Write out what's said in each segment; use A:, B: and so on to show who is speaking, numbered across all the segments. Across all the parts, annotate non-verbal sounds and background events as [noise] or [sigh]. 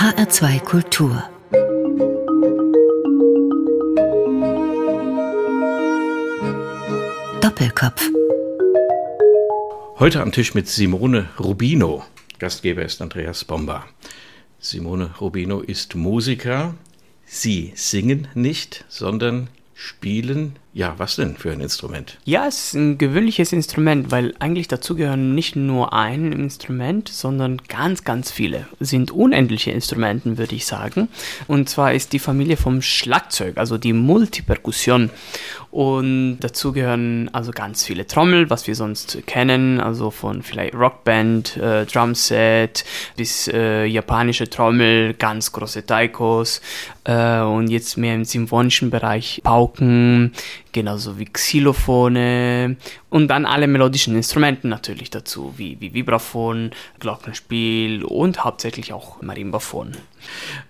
A: HR2 Kultur Doppelkopf
B: Heute am Tisch mit Simone Rubino. Gastgeber ist Andreas Bomba. Simone Rubino ist Musiker. Sie singen nicht, sondern spielen. Ja, was denn für ein Instrument?
C: Ja, es ist ein gewöhnliches Instrument, weil eigentlich dazu gehören nicht nur ein Instrument, sondern ganz, ganz viele. Sind unendliche Instrumenten, würde ich sagen. Und zwar ist die Familie vom Schlagzeug, also die Multiperkussion. Und dazu gehören also ganz viele Trommel, was wir sonst kennen, also von vielleicht Rockband, äh, Drumset bis äh, japanische Trommel, ganz große Taikos äh, und jetzt mehr im symphonischen Bereich Pauken, genauso wie Xylophone und dann alle melodischen Instrumenten natürlich dazu, wie, wie Vibraphon, Glockenspiel und hauptsächlich auch Marimbaphon.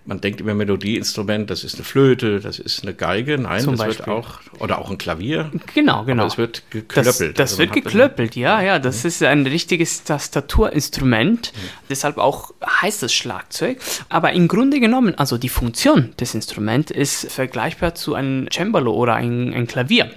B: Man denkt immer Melodieinstrument, das ist eine Flöte, das ist eine Geige. Nein,
C: Zum
B: das
C: Beispiel.
B: wird auch, oder auch ein Klavier.
C: Genau, genau.
B: Aber es wird geklöppelt.
C: Das, das
B: Also
C: wird geklöppelt, ja, ja. Das ist ein richtiges Tastaturinstrument. Deshalb auch heißt es Schlagzeug. Aber im Grunde genommen, also die Funktion des Instruments ist vergleichbar zu einem Cembalo oder ein, ein Klavier.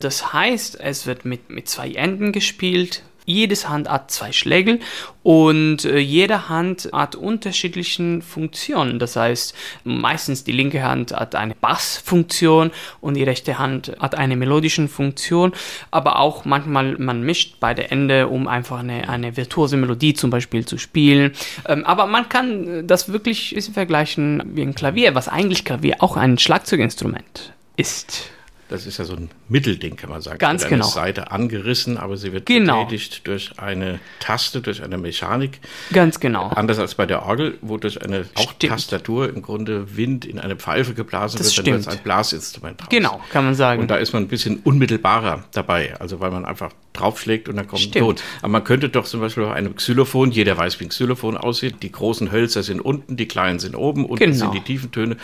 C: Das heißt, es wird mit, mit zwei Enden gespielt. Jedes Hand hat zwei Schlägel und äh, jede Hand hat unterschiedlichen Funktionen. Das heißt, meistens die linke Hand hat eine Bassfunktion und die rechte Hand hat eine melodische Funktion, aber auch manchmal man mischt beide Ende, um einfach eine, eine virtuose Melodie zum Beispiel zu spielen. Ähm, aber man kann das wirklich vergleichen wie ein Klavier, was eigentlich Klavier auch ein Schlagzeuginstrument ist.
B: Das ist ja so ein Mittelding, kann man sagen.
C: Ganz
B: Wird eine
C: genau.
B: Seite angerissen, aber sie wird
C: Genau.
B: betätigt durch eine Taste, durch eine Mechanik.
C: Ganz genau.
B: Anders als bei der Orgel, wo durch eine auch
C: Stimmt.
B: Tastatur im Grunde Wind in eine Pfeife geblasen
C: Das
B: wird, dann wird es
C: stimmt.
B: ein Blasinstrument draus.
C: Genau, kann man sagen.
B: Und da ist man ein bisschen unmittelbarer dabei, also weil man einfach draufschlägt und dann kommt ein
C: Stimmt.
B: Ton. Aber man könnte doch zum Beispiel auch einem Xylophon, jeder weiß, wie ein Xylophon aussieht, die großen Hölzer sind unten, die kleinen sind oben, unten
C: Genau.
B: sind die tiefen Töne,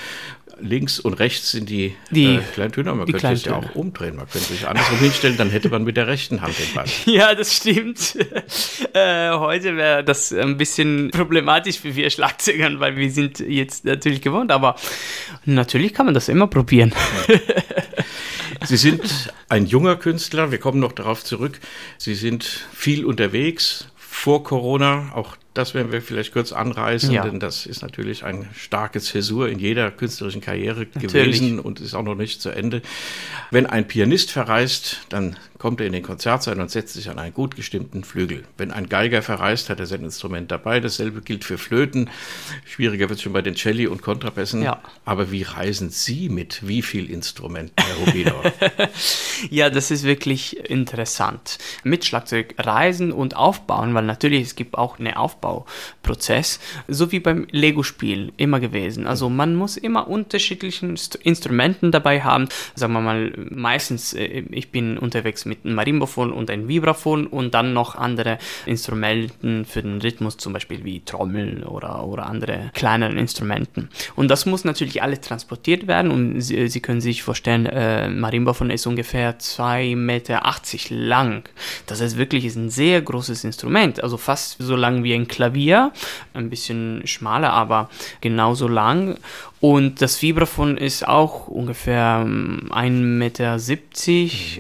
B: links und rechts sind die,
C: Die-
B: äh, kleinen Töne, man könnte es ja
C: kleinen
B: auch umdrehen, man könnte sich andersrum hinstellen, dann hätte man mit der rechten Hand den Ball. [laughs]
C: Ja, das stimmt. [laughs] äh, heute wäre das ein bisschen problematisch für wir Schlagzeugern, weil wir sind jetzt natürlich gewohnt, aber natürlich kann man das immer probieren.
B: Sie sind ein junger Künstler, wir kommen noch darauf zurück. Sie sind viel unterwegs vor Corona, auch das werden wir vielleicht kurz anreißen,
C: Ja.
B: denn das ist natürlich ein starkes Zäsur in jeder künstlerischen Karriere
C: Natürlich.
B: gewesen und ist auch noch nicht zu Ende. Wenn ein Pianist verreist, dann kommt er in den Konzertsaal und setzt sich an einen gut gestimmten Flügel. Wenn ein Geiger verreist, hat er sein Instrument dabei. Dasselbe gilt für Flöten. Schwieriger wird es schon bei den Celli und Kontrapässen.
C: Ja.
B: Aber wie reisen Sie mit wie viel Instrumenten, Herr Rubino? [laughs]
C: Ja, das ist wirklich interessant. Mit Schlagzeug reisen und aufbauen, weil natürlich es gibt auch einen Aufbauprozess, so wie beim Lego-Spiel immer gewesen. Also man muss immer unterschiedliche Inst- Instrumenten dabei haben. Sagen wir mal, meistens, äh, ich bin unterwegs mit einem Marimbaphon und einem Vibraphon und dann noch andere Instrumenten für den Rhythmus, zum Beispiel wie Trommel oder, oder andere kleinere Instrumenten. Und das muss natürlich alles transportiert werden und Sie, Sie können sich vorstellen, äh, Marimbaphon ist ungefähr 2,80 Meter lang. Das heißt wirklich, ist ein sehr großes Instrument, also fast so lang wie ein Klavier, ein bisschen schmaler, aber genauso lang. Und das Vibraphon ist auch ungefähr ähm, 1,70 Meter,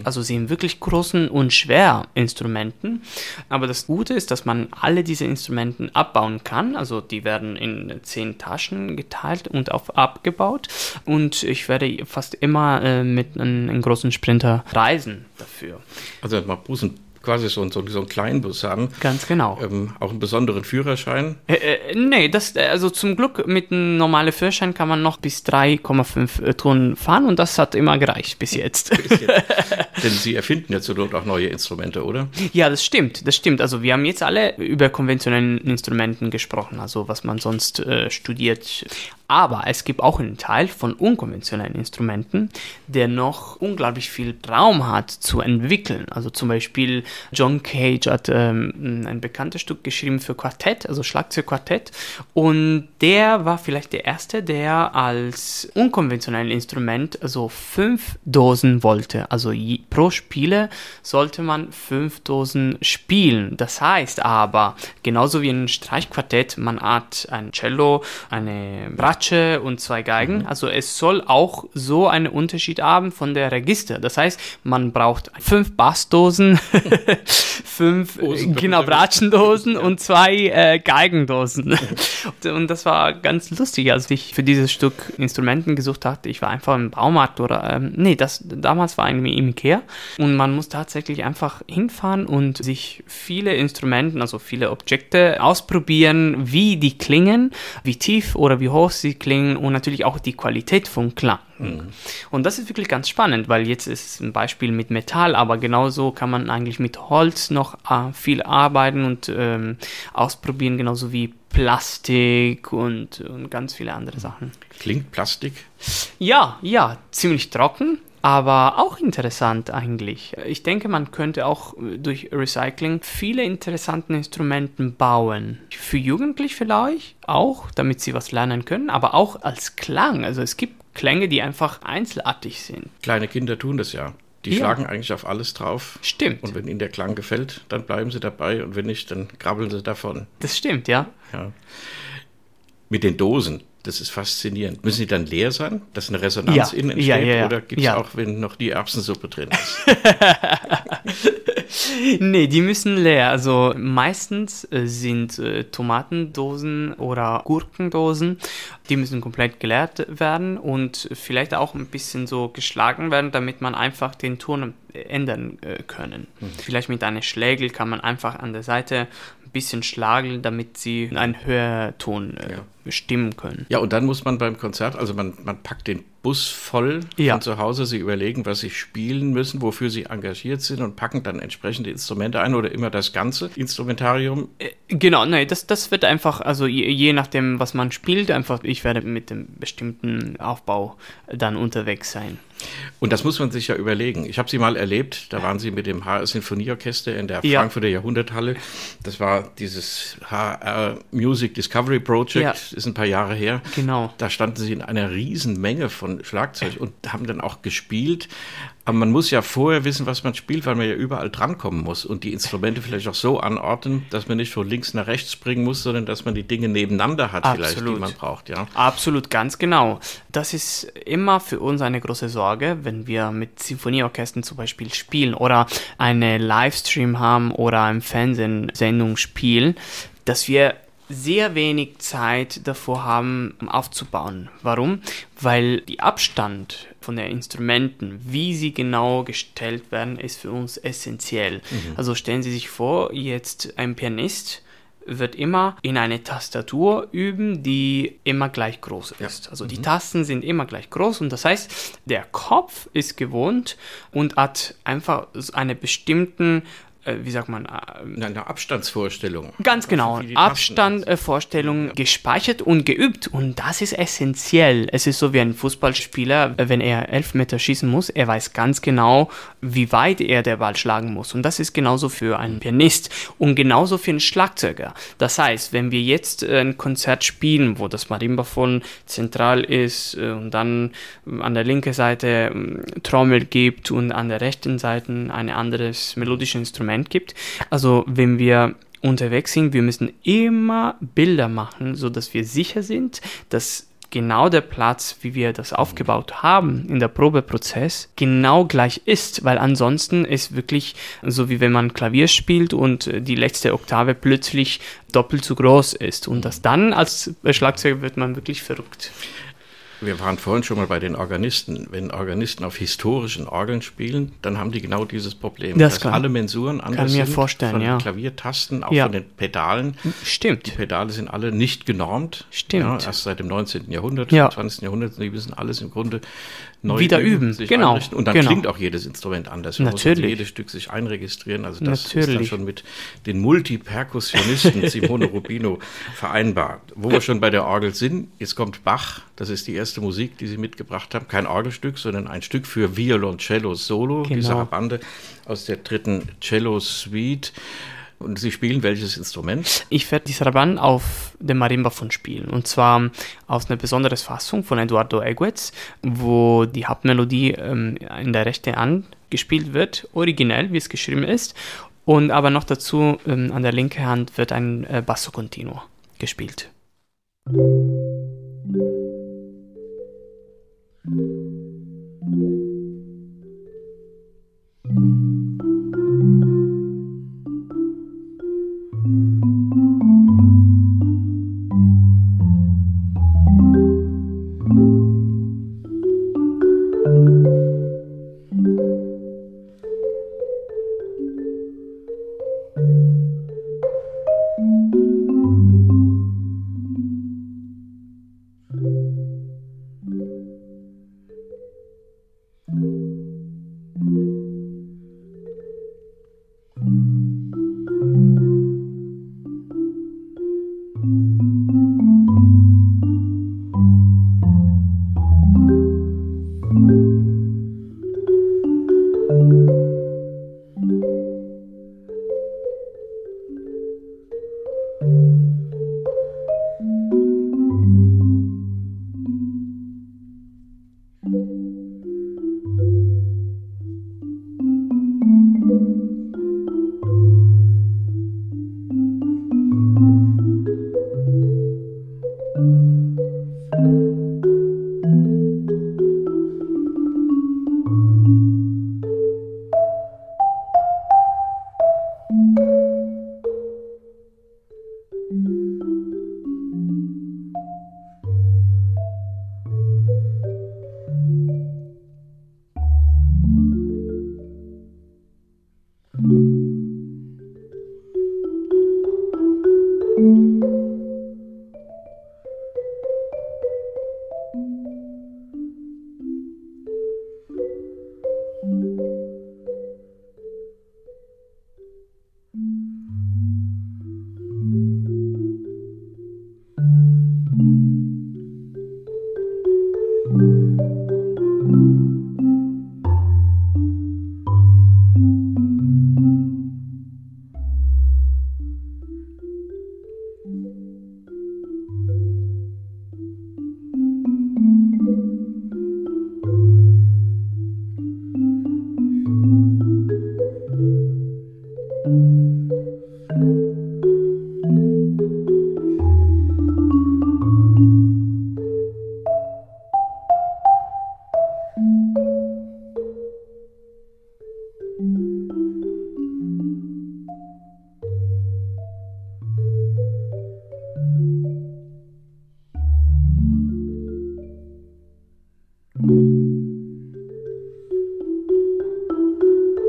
C: also sind wirklich großen und schwer Instrumenten. Aber das Gute ist, dass man alle diese Instrumenten abbauen kann. Also die werden in zehn Taschen geteilt und auf abgebaut. Und ich werde fast immer äh, mit einem, einem großen Sprinter reisen dafür.
B: Also man muss ein, quasi so, so, so einen kleinen Bus haben.
C: Ganz genau.
B: Ähm, auch einen besonderen Führerschein.
C: Äh, äh, nee, das, äh, also zum Glück mit einem normalen Führerschein kann man noch bis 3,5 Tonnen fahren und das hat immer gereicht bis jetzt. [laughs]
B: Denn Sie erfinden ja zur Not auch neue Instrumente, oder?
C: Ja, das stimmt, das stimmt. Also wir haben jetzt alle über konventionelle Instrumenten gesprochen, also was man sonst äh, studiert. Aber es gibt auch einen Teil von unkonventionellen Instrumenten, der noch unglaublich viel Raum hat zu entwickeln. Also zum Beispiel John Cage hat ähm, ein bekanntes Stück geschrieben für Quartett, also Schlagzeugquartett. Und der war vielleicht der erste, der als unkonventionelles Instrument also fünf Dosen wollte. Also je, pro Spiele sollte man fünf Dosen spielen. Das heißt aber, genauso wie ein Streichquartett, man hat ein Cello, eine Bratsche und zwei Geigen. Mhm. Also es soll auch so einen Unterschied haben von der Register. Das heißt, man braucht fünf Bassdosen, [laughs] fünf Dosen, genau Bratschendosen [laughs] und zwei äh, Geigendosen. [laughs] und das war ganz lustig, als ich für dieses Stück Instrumenten gesucht hatte. Ich war einfach im Baumarkt oder ähm, nee, das damals war irgendwie im Ikea und man muss tatsächlich einfach hinfahren und sich viele Instrumenten, also viele Objekte ausprobieren, wie die klingen, wie tief oder wie hoch sie klingen und natürlich auch die Qualität vom Klang. Mhm. Und das ist wirklich ganz spannend, weil jetzt ist ein Beispiel mit Metall, aber genauso kann man eigentlich mit Holz noch äh, viel arbeiten und ähm, ausprobieren, genauso wie Plastik und, und ganz viele andere Sachen.
B: Klingt Plastik?
C: Ja, ja, ziemlich trocken, aber auch interessant eigentlich. Ich denke, man könnte auch durch Recycling viele interessante Instrumente bauen. Für Jugendliche vielleicht auch, damit sie was lernen können, aber auch als Klang. Also es gibt Klänge, die einfach einzelartig sind.
B: Kleine Kinder tun das ja. Die ja. schlagen eigentlich auf alles drauf.
C: Stimmt.
B: Und wenn ihnen der Klang gefällt, dann bleiben sie dabei und wenn nicht, dann krabbeln sie davon.
C: Das stimmt, ja.
B: ja. Mit den Dosen, das ist faszinierend. Müssen die dann leer sein, dass eine Resonanz ja. innen entsteht? Ja, ja, ja. Oder gibt es auch, wenn noch die Erbsensuppe drin ist? [laughs]
C: nee, die müssen leer. Also meistens äh, sind äh, Tomatendosen oder Gurkendosen, die müssen komplett geleert werden und vielleicht auch ein bisschen so geschlagen werden, damit man einfach den Ton ändern äh, können. Mhm. Vielleicht mit einem Schlägel kann man einfach an der Seite ein bisschen schlagen, damit sie einen höheren Ton äh. Bestimmen können.
B: Ja, und dann muss man beim Konzert, also man, man packt den Bus voll ja. von zu Hause. Sie überlegen, was sie spielen müssen, wofür sie engagiert sind und packen dann entsprechende Instrumente ein oder immer das ganze Instrumentarium.
C: Äh, genau, nein, das, das wird einfach, also je, je, nachdem, was man spielt, einfach, ich werde mit dem bestimmten Aufbau dann unterwegs sein.
B: Und das muss man sich ja überlegen. Ich habe sie mal erlebt, da waren sie mit dem HR Sinfonieorchester in der ja. Frankfurter Jahrhunderthalle. Das war dieses HR Music Discovery Project, ja. Ist ein paar Jahre her.
C: Genau.
B: Da standen sie in einer Menge von von Schlagzeug und haben dann auch gespielt. Aber man muss ja vorher wissen, was man spielt, weil man ja überall drankommen muss und die Instrumente vielleicht auch so anordnen, dass man nicht von links nach rechts springen muss, sondern dass man die Dinge nebeneinander hat, Absolut. vielleicht, die man braucht. Ja?
C: Absolut, ganz genau. Das ist immer für uns eine große Sorge, wenn wir mit Sinfonieorchestern zum Beispiel spielen oder eine Livestream haben oder im Fernsehen Sendung spielen, dass wir sehr wenig Zeit davor haben, aufzubauen. Warum? Weil die Abstand von den Instrumenten, wie sie genau gestellt werden, ist für uns essentiell. Mhm. Also stellen Sie sich vor, jetzt ein Pianist wird immer in eine Tastatur üben, die immer gleich groß ist. Ja. Also die mhm. Tasten sind immer gleich groß und das heißt, der Kopf ist gewohnt und hat einfach einen bestimmten äh, wie sagt man?
B: Äh, eine Abstandsvorstellung.
C: Ganz genau, Abstandvorstellung gespeichert und geübt und das ist essentiell. Es ist so wie ein Fußballspieler, äh, wenn er elf Meter schießen muss, er weiß ganz genau, wie weit er der Ball schlagen muss und das ist genauso für einen Pianist und genauso für einen Schlagzeuger. Das heißt, wenn wir jetzt ein Konzert spielen, wo das Marimbafon zentral ist und dann an der linken Seite Trommel gibt und an der rechten Seite ein anderes melodisches Instrument Instrument gibt. Also wenn wir unterwegs sind, wir müssen immer Bilder machen, so dass wir sicher sind, dass genau der Platz, wie wir das aufgebaut haben in der Probeprozess, genau gleich ist, weil ansonsten ist wirklich so wie wenn man Klavier spielt und die letzte Oktave plötzlich doppelt so groß ist und das dann als Schlagzeuger wird man wirklich verrückt.
B: Wir waren vorhin schon mal bei den Organisten. Wenn Organisten auf historischen Orgeln spielen, dann haben die genau dieses Problem,
C: Das
B: dass
C: kann-
B: alle Mensuren anders
C: mir
B: sind,
C: vorstellen,
B: von den
C: ja.
B: Klaviertasten, auch
C: Ja.
B: von den Pedalen. Die
C: Stimmt.
B: Pedale sind alle nicht genormt.
C: Stimmt.
B: Ja, erst seit dem 19. Jahrhundert,
C: Ja.
B: im 20. Jahrhundert, die müssen alles im Grunde neu
C: Wieder üben,
B: sich
C: genau,
B: einrichten. Und dann
C: genau.
B: klingt auch jedes Instrument anders. Man muss
C: Natürlich.
B: also jedes Stück sich einregistrieren. Also das ist dann
C: Natürlich.
B: schon mit den Multiperkussionisten [laughs] Simone Rubino vereinbar. Wo wir schon bei der Orgel sind, jetzt kommt Bach. Das ist die erste Musik, die Sie mitgebracht haben. Kein Orgelstück, sondern ein Stück für Violoncello Solo.
C: Genau.
B: Sarabande aus der dritten Cello Suite. Und Sie spielen welches Instrument?
C: Ich werde die Sarabande auf dem Marimba von spielen. Und zwar aus einer besonderen Fassung von Eduardo Eguez, wo die Hauptmelodie ähm, in der rechten Hand gespielt wird, originell, wie es geschrieben ist. Und aber noch dazu ähm, an der linken Hand wird ein äh, Basso Continuo gespielt.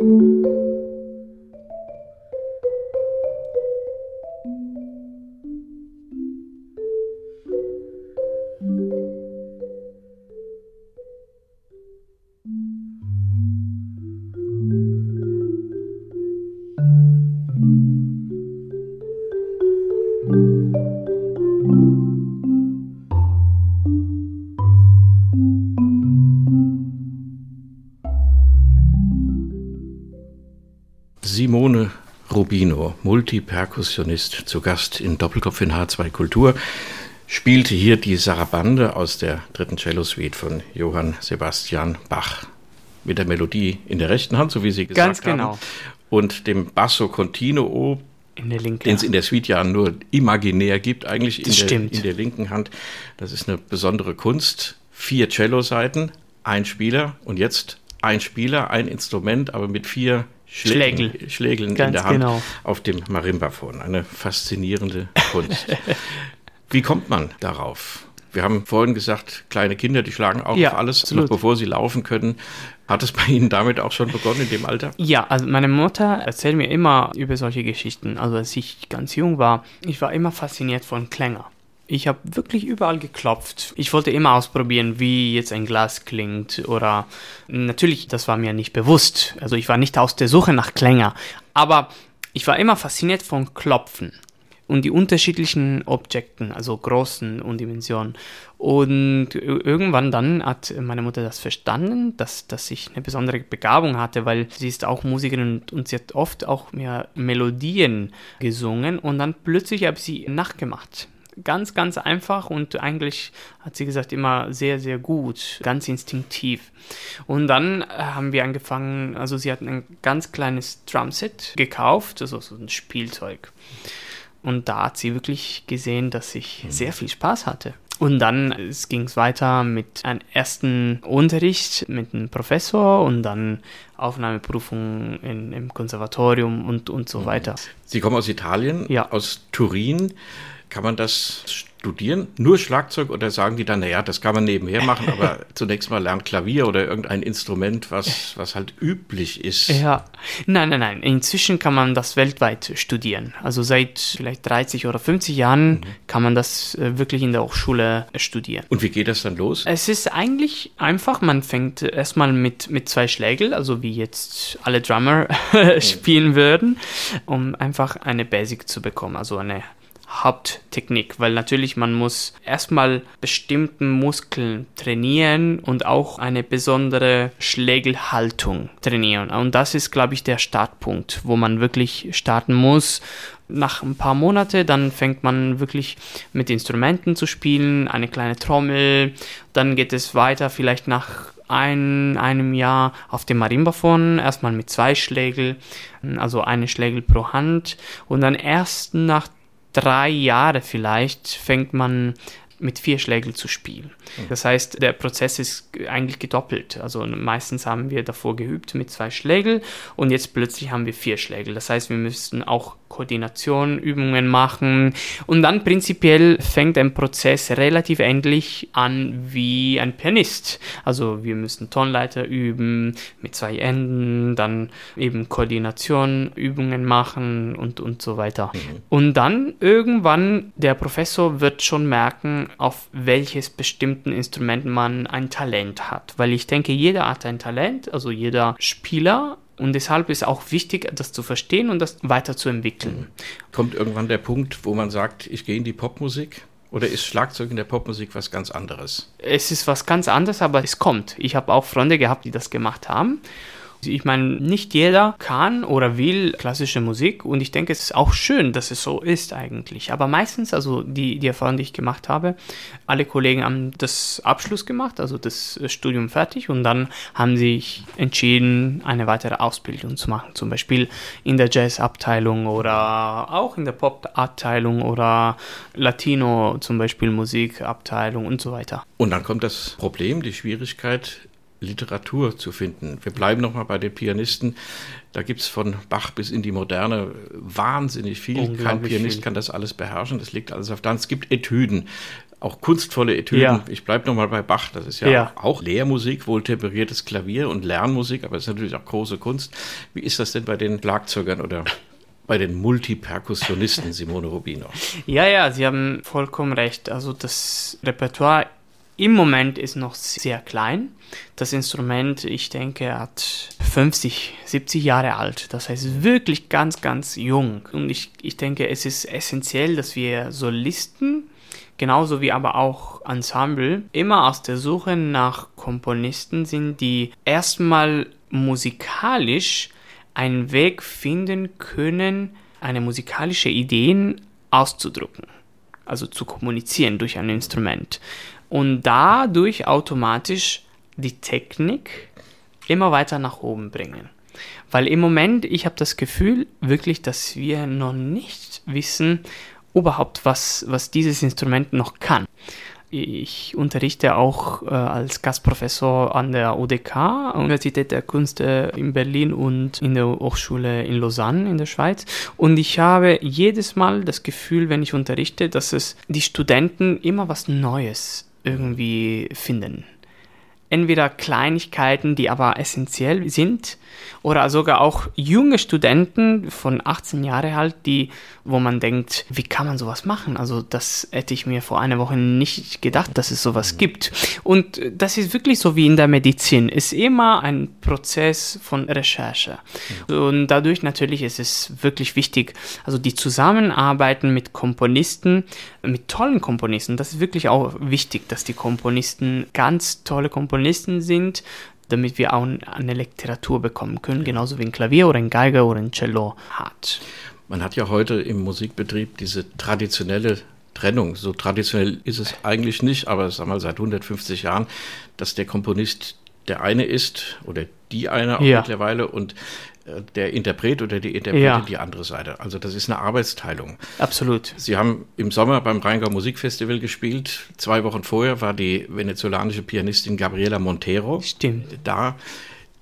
B: Simone Multiperkussionist, zu Gast in Doppelkopf in H2 Kultur, spielte hier die Sarabande aus der dritten Cello-Suite von Johann Sebastian Bach. Mit der Melodie in der rechten Hand, so wie Sie gesagt
C: Ganz genau.
B: haben. Und dem Basso Continuo,
C: In der linken
B: den es in der Suite ja nur imaginär gibt, eigentlich in der,
C: stimmt.
B: in der linken Hand. Das ist eine besondere Kunst. Vier Cello-Seiten, ein Spieler und jetzt ein Spieler, ein Instrument, aber mit vier Schlägeln,
C: Schlägel.
B: Schlägeln in der Hand
C: genau.
B: auf dem Marimbaphon. Eine faszinierende Kunst. [laughs] Wie kommt man darauf? Wir haben vorhin gesagt, kleine Kinder, die schlagen auch
C: Ja,
B: auf alles,
C: absolut.
B: noch bevor sie laufen können. Hat es bei Ihnen damit auch schon begonnen in dem Alter?
C: Ja, also meine Mutter erzählt mir immer über solche Geschichten. Also als ich ganz jung war, ich war immer fasziniert von Klänger. Ich habe wirklich überall geklopft. Ich wollte immer ausprobieren, wie jetzt ein Glas klingt oder natürlich, das war mir nicht bewusst. Also ich war nicht aus der Suche nach Klänger, aber ich war immer fasziniert von Klopfen und die unterschiedlichen Objekten, also Großen und Dimensionen. Und irgendwann dann hat meine Mutter das verstanden, dass, dass ich eine besondere Begabung hatte, weil sie ist auch Musikerin und, und sie hat oft auch mir Melodien gesungen und dann plötzlich habe ich sie nachgemacht. Ganz, ganz einfach und eigentlich hat sie gesagt immer sehr, sehr gut, ganz instinktiv. Und dann äh, haben wir angefangen, also sie hat ein ganz kleines Drumset gekauft, also so ein Spielzeug. Und da hat sie wirklich gesehen, dass ich sehr viel Spaß hatte. Und dann ging es weiter mit einem ersten Unterricht mit einem Professor und dann Aufnahmeprüfung in, im Konservatorium und, und so weiter.
B: Sie kommen aus Italien,
C: Ja.
B: aus Turin. Kann man das studieren? Nur Schlagzeug oder sagen die dann, naja, das kann man nebenher machen, aber [laughs] zunächst mal lernt Klavier oder irgendein Instrument, was, was halt üblich ist.
C: Ja, nein, nein, nein. Inzwischen kann man das weltweit studieren. Also seit vielleicht 30 oder 50 Jahren kann man das äh, wirklich in der Hochschule äh, studieren.
B: Und wie geht das dann los?
C: Es ist eigentlich einfach, man fängt erstmal mit, mit zwei Schlägeln, also wie jetzt alle Drummer [laughs] spielen würden, um einfach eine Basic zu bekommen, also eine Haupttechnik, weil natürlich man muss erstmal bestimmten Muskeln trainieren und auch eine besondere Schlägelhaltung trainieren. Und das ist, glaube ich, der Startpunkt, wo man wirklich starten muss. Nach ein paar Monate, dann fängt man wirklich mit Instrumenten zu spielen, eine kleine Trommel, dann geht es weiter, vielleicht nach ein, einem Jahr auf dem Marimbaphon, erstmal mit zwei Schlägel, also eine Schlägel pro Hand und dann erst nach drei Jahre vielleicht fängt man mit vier Schlägeln zu spielen. Das heißt, der Prozess ist eigentlich gedoppelt. Also meistens haben wir davor geübt mit zwei Schlägeln und jetzt plötzlich haben wir vier Schlägel. Das heißt, wir müssen auch Koordinationübungen machen und dann prinzipiell fängt ein Prozess relativ ähnlich an wie ein Pianist. Also wir müssen Tonleiter üben mit zwei Enden, dann eben Koordinationübungen machen und, und so weiter. Und dann irgendwann der Professor wird schon merken, auf welches bestimmten Instrument man ein Talent hat. Weil ich denke, jeder hat ein Talent, also jeder Spieler. Und deshalb ist auch wichtig, das zu verstehen und das weiterzuentwickeln.
B: Kommt irgendwann der Punkt, wo man sagt, ich gehe in die Popmusik? Oder ist Schlagzeug in der Popmusik was ganz anderes?
C: Es ist was ganz anderes, aber es kommt. Ich habe auch Freunde gehabt, die das gemacht haben. Ich meine, nicht jeder kann oder will klassische Musik und ich denke, es ist auch schön, dass es so ist eigentlich. Aber meistens, also die, die Erfahrung, die ich gemacht habe, alle Kollegen haben das Abschluss gemacht, also das Studium fertig und dann haben sich entschieden, eine weitere Ausbildung zu machen. Zum Beispiel in der Jazz-Abteilung oder auch in der Pop-Abteilung oder Latino, zum Beispiel Musikabteilung und so weiter.
B: Und dann kommt das Problem, die Schwierigkeit, Literatur zu finden. Wir bleiben nochmal bei den Pianisten. Da gibt es von Bach bis in die Moderne wahnsinnig viel. Kein Pianist
C: viel.
B: kann das alles beherrschen. Das liegt alles auf der Hand. Es gibt Etüden, auch kunstvolle Etüden.
C: Ja.
B: Ich bleibe nochmal bei Bach. Das ist ja,
C: Ja.
B: auch Lehrmusik, wohltemperiertes Klavier und Lernmusik, aber es ist natürlich auch große Kunst. Wie ist das denn bei den Schlagzeugern oder bei den Multiperkussionisten, Simone Rubino?
C: Ja, ja, Sie haben vollkommen recht. Also das Repertoire im Moment ist noch sehr klein. Das Instrument, ich denke, hat 50, 70 Jahre alt. Das heißt wirklich ganz, ganz jung. Und ich, ich denke, es ist essentiell, dass wir Solisten, genauso wie aber auch Ensemble, immer aus der Suche nach Komponisten sind, die erstmal musikalisch einen Weg finden können, eine musikalische Ideen auszudrücken also zu kommunizieren durch ein Instrument. Und dadurch automatisch die Technik immer weiter nach oben bringen. Weil im Moment, ich habe das Gefühl wirklich, dass wir noch nicht wissen überhaupt, was, was dieses Instrument noch kann. Ich unterrichte auch äh, als Gastprofessor an der UDK, Universität der Künste in Berlin und in der Hochschule in Lausanne in der Schweiz. Und ich habe jedes Mal das Gefühl, wenn ich unterrichte, dass es die Studenten immer was Neues irgendwie finden. Entweder Kleinigkeiten, die aber essentiell sind, oder sogar auch junge Studenten von 18 Jahre alt, die, wo man denkt, wie kann man sowas machen? Also das hätte ich mir vor einer Woche nicht gedacht, dass es sowas gibt. Und das ist wirklich so wie in der Medizin, ist immer ein Prozess von Recherche. Und dadurch natürlich ist es wirklich wichtig, also die Zusammenarbeiten mit Komponisten, mit tollen Komponisten, das ist wirklich auch wichtig, dass die Komponisten ganz tolle Komponisten sind, damit wir auch eine Literatur bekommen können, genauso wie ein Klavier oder ein Geiger oder ein Cello hat.
B: Man hat ja heute im Musikbetrieb diese traditionelle Trennung. So traditionell ist es eigentlich nicht, aber wir mal seit 150 Jahren, dass der Komponist der eine ist oder die eine auch
C: Ja.
B: mittlerweile und der Interpret oder die Interpretin
C: Ja.
B: die andere Seite. Also das ist eine Arbeitsteilung.
C: Absolut.
B: Sie haben im Sommer beim Rheingau Musikfestival gespielt. Zwei Wochen vorher war die venezolanische Pianistin Gabriela Montero
C: Stimmt.
B: da,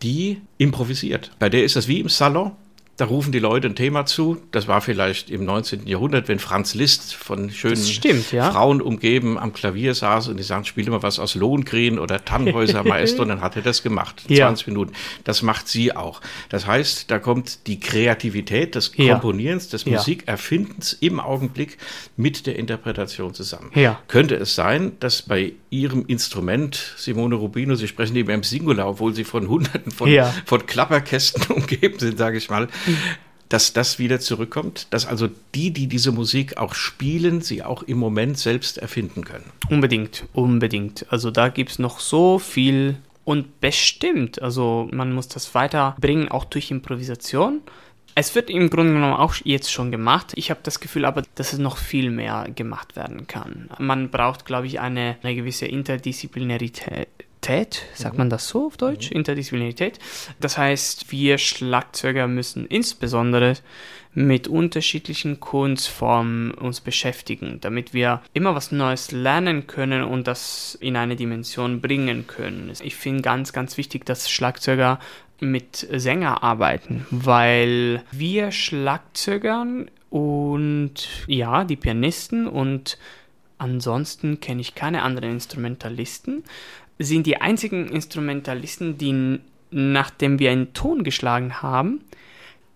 B: die improvisiert. Bei der ist das wie im Salon. Da rufen die Leute ein Thema zu. Das war vielleicht im 19. Jahrhundert, wenn Franz Liszt von schönen
C: stimmt, ja.
B: Frauen umgeben am Klavier saß und die sagen, spiele mal was aus Lohengrin oder Tannhäuser [laughs] Meister und dann hat er das gemacht.
C: Ja.
B: 20 Minuten. Das macht sie auch. Das heißt, da kommt die Kreativität des
C: Ja.
B: Komponierens, des. Musikerfindens im Augenblick mit der Interpretation zusammen.
C: Ja.
B: Könnte es sein, dass bei Ihrem Instrument, Simone Rubino, Sie sprechen immer im Singular, obwohl Sie von Hunderten von,
C: Ja.
B: von Klapperkästen [laughs] umgeben sind, sage ich mal, dass das wieder zurückkommt, dass also die, die diese Musik auch spielen, sie auch im Moment selbst erfinden können.
C: Unbedingt, unbedingt. Also da gibt es noch so viel und bestimmt, also man muss das weiterbringen, auch durch Improvisation. Es wird im Grunde genommen auch jetzt schon gemacht. Ich habe das Gefühl aber, dass es noch viel mehr gemacht werden kann. Man braucht, glaube ich, eine, eine gewisse Interdisziplinarität. Sagt man das so auf Deutsch? Interdisziplinarität. Das heißt, wir Schlagzeuger müssen insbesondere mit unterschiedlichen Kunstformen uns beschäftigen, damit wir immer was Neues lernen können und das in eine Dimension bringen können. Ich finde ganz, ganz wichtig, dass Schlagzeuger mit Sänger arbeiten, weil wir Schlagzeugern und ja, die Pianisten und ansonsten kenne ich keine anderen Instrumentalisten, sind die einzigen Instrumentalisten, die nachdem wir einen Ton geschlagen haben,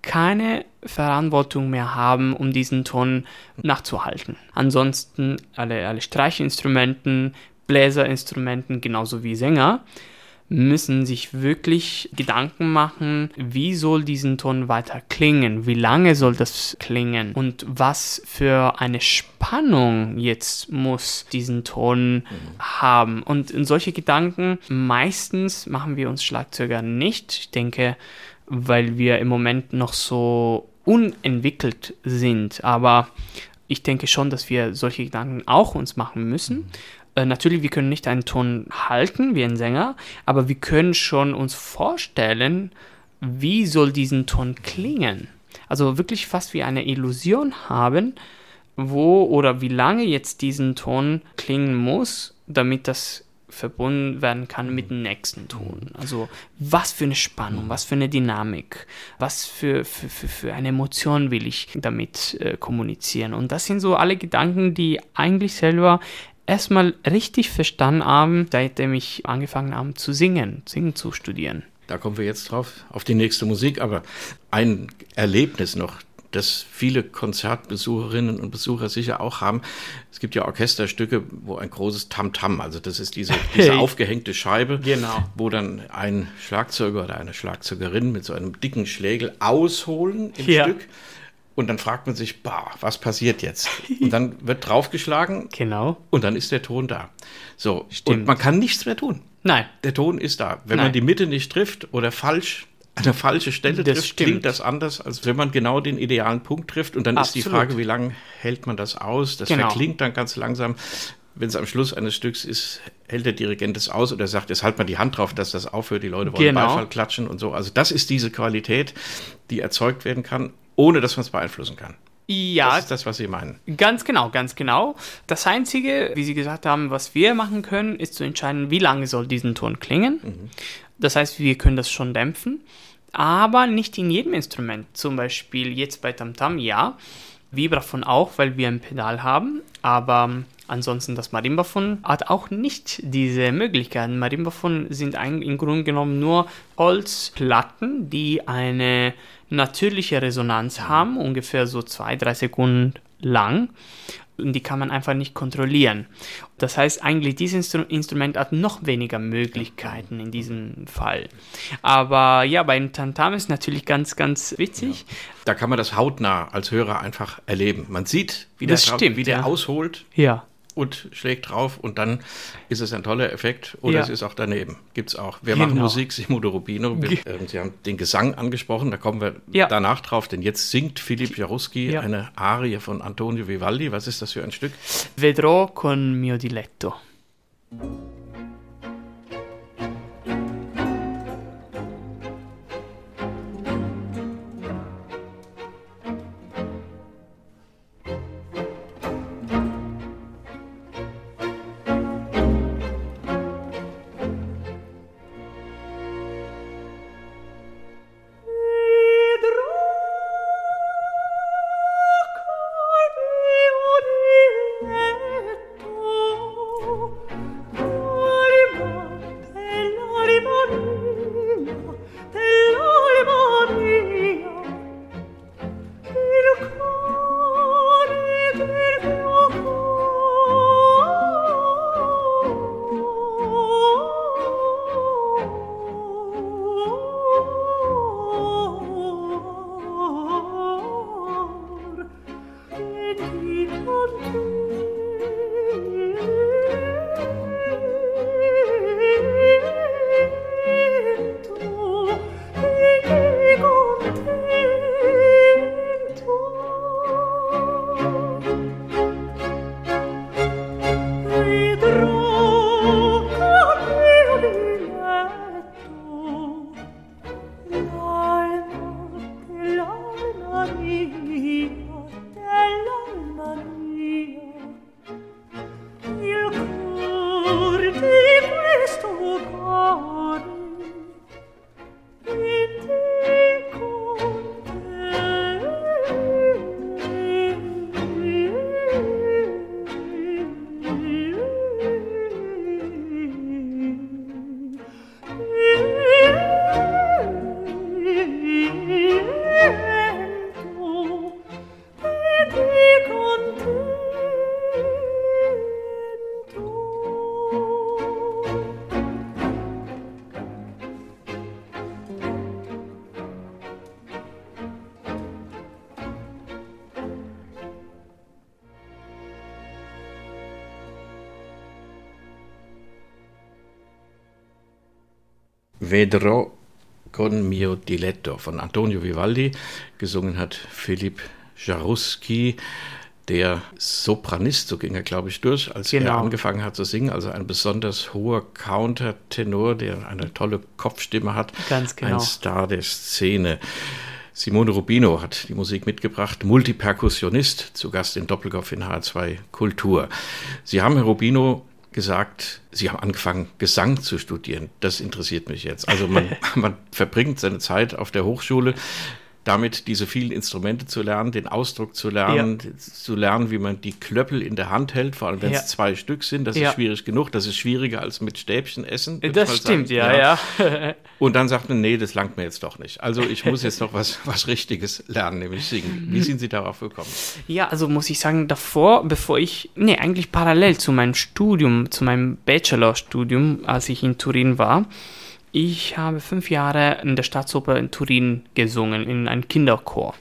C: keine Verantwortung mehr haben, um diesen Ton nachzuhalten. Ansonsten alle, alle Streichinstrumenten, Bläserinstrumenten, genauso wie Sänger, müssen sich wirklich Gedanken machen, wie soll diesen Ton weiter klingen, wie lange soll das klingen und was für eine Spannung jetzt muss diesen Ton haben. Und solche Gedanken meistens machen wir uns Schlagzeuger nicht. Ich denke, weil wir im Moment noch so unentwickelt sind. Aber ich denke schon, dass wir solche Gedanken auch uns machen müssen. Äh, natürlich, wir können nicht einen Ton halten wie ein Sänger, aber wir können schon uns vorstellen, wie soll diesen Ton klingen. Also wirklich fast wie eine Illusion haben, wo oder wie lange jetzt diesen Ton klingen muss, damit das verbunden werden kann mit dem nächsten Ton. Also was für eine Spannung, was für eine Dynamik, was für, für, für, für eine Emotion will ich damit äh, kommunizieren. Und das sind so alle Gedanken, die eigentlich selber erstmal richtig verstanden haben, seitdem ich angefangen habe zu singen, singen zu studieren.
B: Da kommen wir jetzt drauf, auf die nächste Musik, aber ein Erlebnis noch, das viele Konzertbesucherinnen und Besucher sicher auch haben. Es gibt ja Orchesterstücke, wo ein großes Tamtam, also das ist diese, [laughs] diese
C: Hey.
B: aufgehängte Scheibe,
C: Genau.
B: wo dann ein Schlagzeuger oder eine Schlagzeugerin mit so einem dicken Schlägel ausholen im
C: Ja.
B: Stück. Und dann fragt man sich, bah, was passiert jetzt? Und dann [laughs] wird draufgeschlagen
C: Genau.
B: und dann ist der Ton da. So,
C: Stimmt.
B: und man kann nichts mehr tun.
C: Nein,
B: Der Ton ist da. Wenn
C: Nein.
B: man die Mitte nicht trifft oder falsch an der falsche Stelle
C: Das
B: trifft,
C: stimmt.
B: klingt das anders, als wenn man genau den idealen Punkt trifft. Und dann ist die
C: Absolut.
B: Frage, wie lange hält man das aus? Das
C: Genau.
B: verklingt dann ganz langsam. Wenn es am Schluss eines Stücks ist, hält der Dirigent es aus oder sagt, jetzt halt mal die Hand drauf, dass das aufhört, die Leute wollen
C: Genau.
B: Beifall klatschen und so. Also das ist diese Qualität, die erzeugt werden kann, ohne dass man es beeinflussen kann.
C: Ja,
B: Das ist das, was Sie meinen.
C: Ganz genau, ganz genau. Das Einzige, wie Sie gesagt haben, was wir machen können, ist zu entscheiden, wie lange soll diesen Ton klingen. Das heißt, wir können das schon dämpfen, aber nicht in jedem Instrument. Zum Beispiel jetzt bei Tamtam, ja. Vibraphon auch, weil wir ein Pedal haben, aber ansonsten das Marimbaphon hat auch nicht diese Möglichkeiten. Marimbaphon sind eigentlich im Grunde genommen nur Holzplatten, die eine natürliche Resonanz haben, ungefähr so zwei, drei Sekunden lang. Und die kann man einfach nicht kontrollieren. Das heißt, eigentlich dieses Instru Instrument hat noch weniger Möglichkeiten in diesem Fall. Aber ja, beim Tantam ist natürlich ganz, ganz witzig.
B: Da kann man das hautnah als Hörer einfach erleben. Man sieht, wie,
C: Das
B: der,
C: stimmt,
B: wie der
C: ja.
B: ausholt
C: Ja.
B: Und schlägt drauf und dann ist es ein toller Effekt oder
C: Ja.
B: es ist auch daneben. Gibt's auch. Wir
C: Genau.
B: machen Musik, Simodo Rubino. Wir, äh, Sie haben den Gesang angesprochen, da kommen wir
C: Ja.
B: danach drauf, denn jetzt singt Philipp Jaruski
C: Ja.
B: eine Arie von Antonio Vivaldi. Was ist das für ein Stück?
C: Vedrò con mio diletto.
B: Vedrò con mio diletto von Antonio Vivaldi. Gesungen hat Philipp Jaruski, der Sopranist, so ging er, glaube ich, durch, als er
C: Genau.
B: angefangen hat zu singen. Also ein besonders hoher Countertenor, der eine tolle Kopfstimme hat.
C: Ganz genau.
B: Ein Star der Szene. Simone Rubino hat die Musik mitgebracht, Multiperkussionist, zu Gast in Doppelkopf in H2 Kultur. Sie haben, Herr Rubino, gesagt, Sie haben angefangen, Gesang zu studieren. Das interessiert mich jetzt. Also man, [laughs] man verbringt seine Zeit auf der Hochschule damit diese vielen Instrumente zu lernen, den Ausdruck zu lernen, zu lernen, wie man die Klöppel in der Hand hält, vor allem wenn
C: Ja.
B: es zwei Stück sind. Das
C: Ja.
B: ist schwierig genug. Das ist schwieriger als mit Stäbchen essen.
C: Das stimmt, ja, ja.
B: Und dann sagt man, nee, das langt mir jetzt doch nicht. Also ich muss jetzt noch was, [laughs] was Richtiges lernen, nämlich singen. Wie sind Sie darauf gekommen?
C: Ja, also muss ich sagen, davor, bevor ich, nee, eigentlich parallel zu meinem Studium, zu meinem Bachelorstudium, als ich in Turin war, ich habe fünf Jahre in der Staatsoper in Turin gesungen, in einem Kinderchor.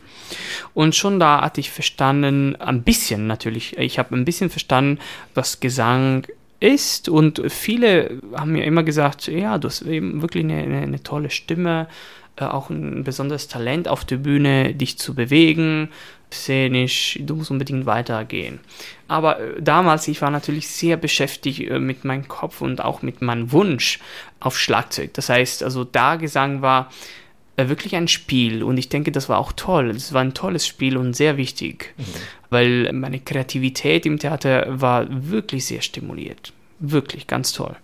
C: Und schon da hatte ich verstanden, ein bisschen natürlich, ich habe ein bisschen verstanden, was Gesang ist und viele haben mir immer gesagt, ja, du hast eben wirklich eine, eine, eine tolle Stimme, äh, auch ein besonderes Talent auf der Bühne, dich zu bewegen, szenisch, du musst unbedingt weitergehen. Aber äh, damals, ich war natürlich sehr beschäftigt äh, mit meinem Kopf und auch mit meinem Wunsch auf Schlagzeug. Das heißt, also da Gesang war äh, wirklich ein Spiel und ich denke, das war auch toll. Es war ein tolles Spiel und sehr wichtig, mhm. weil meine Kreativität im Theater war wirklich sehr stimuliert. Wirklich ganz toll.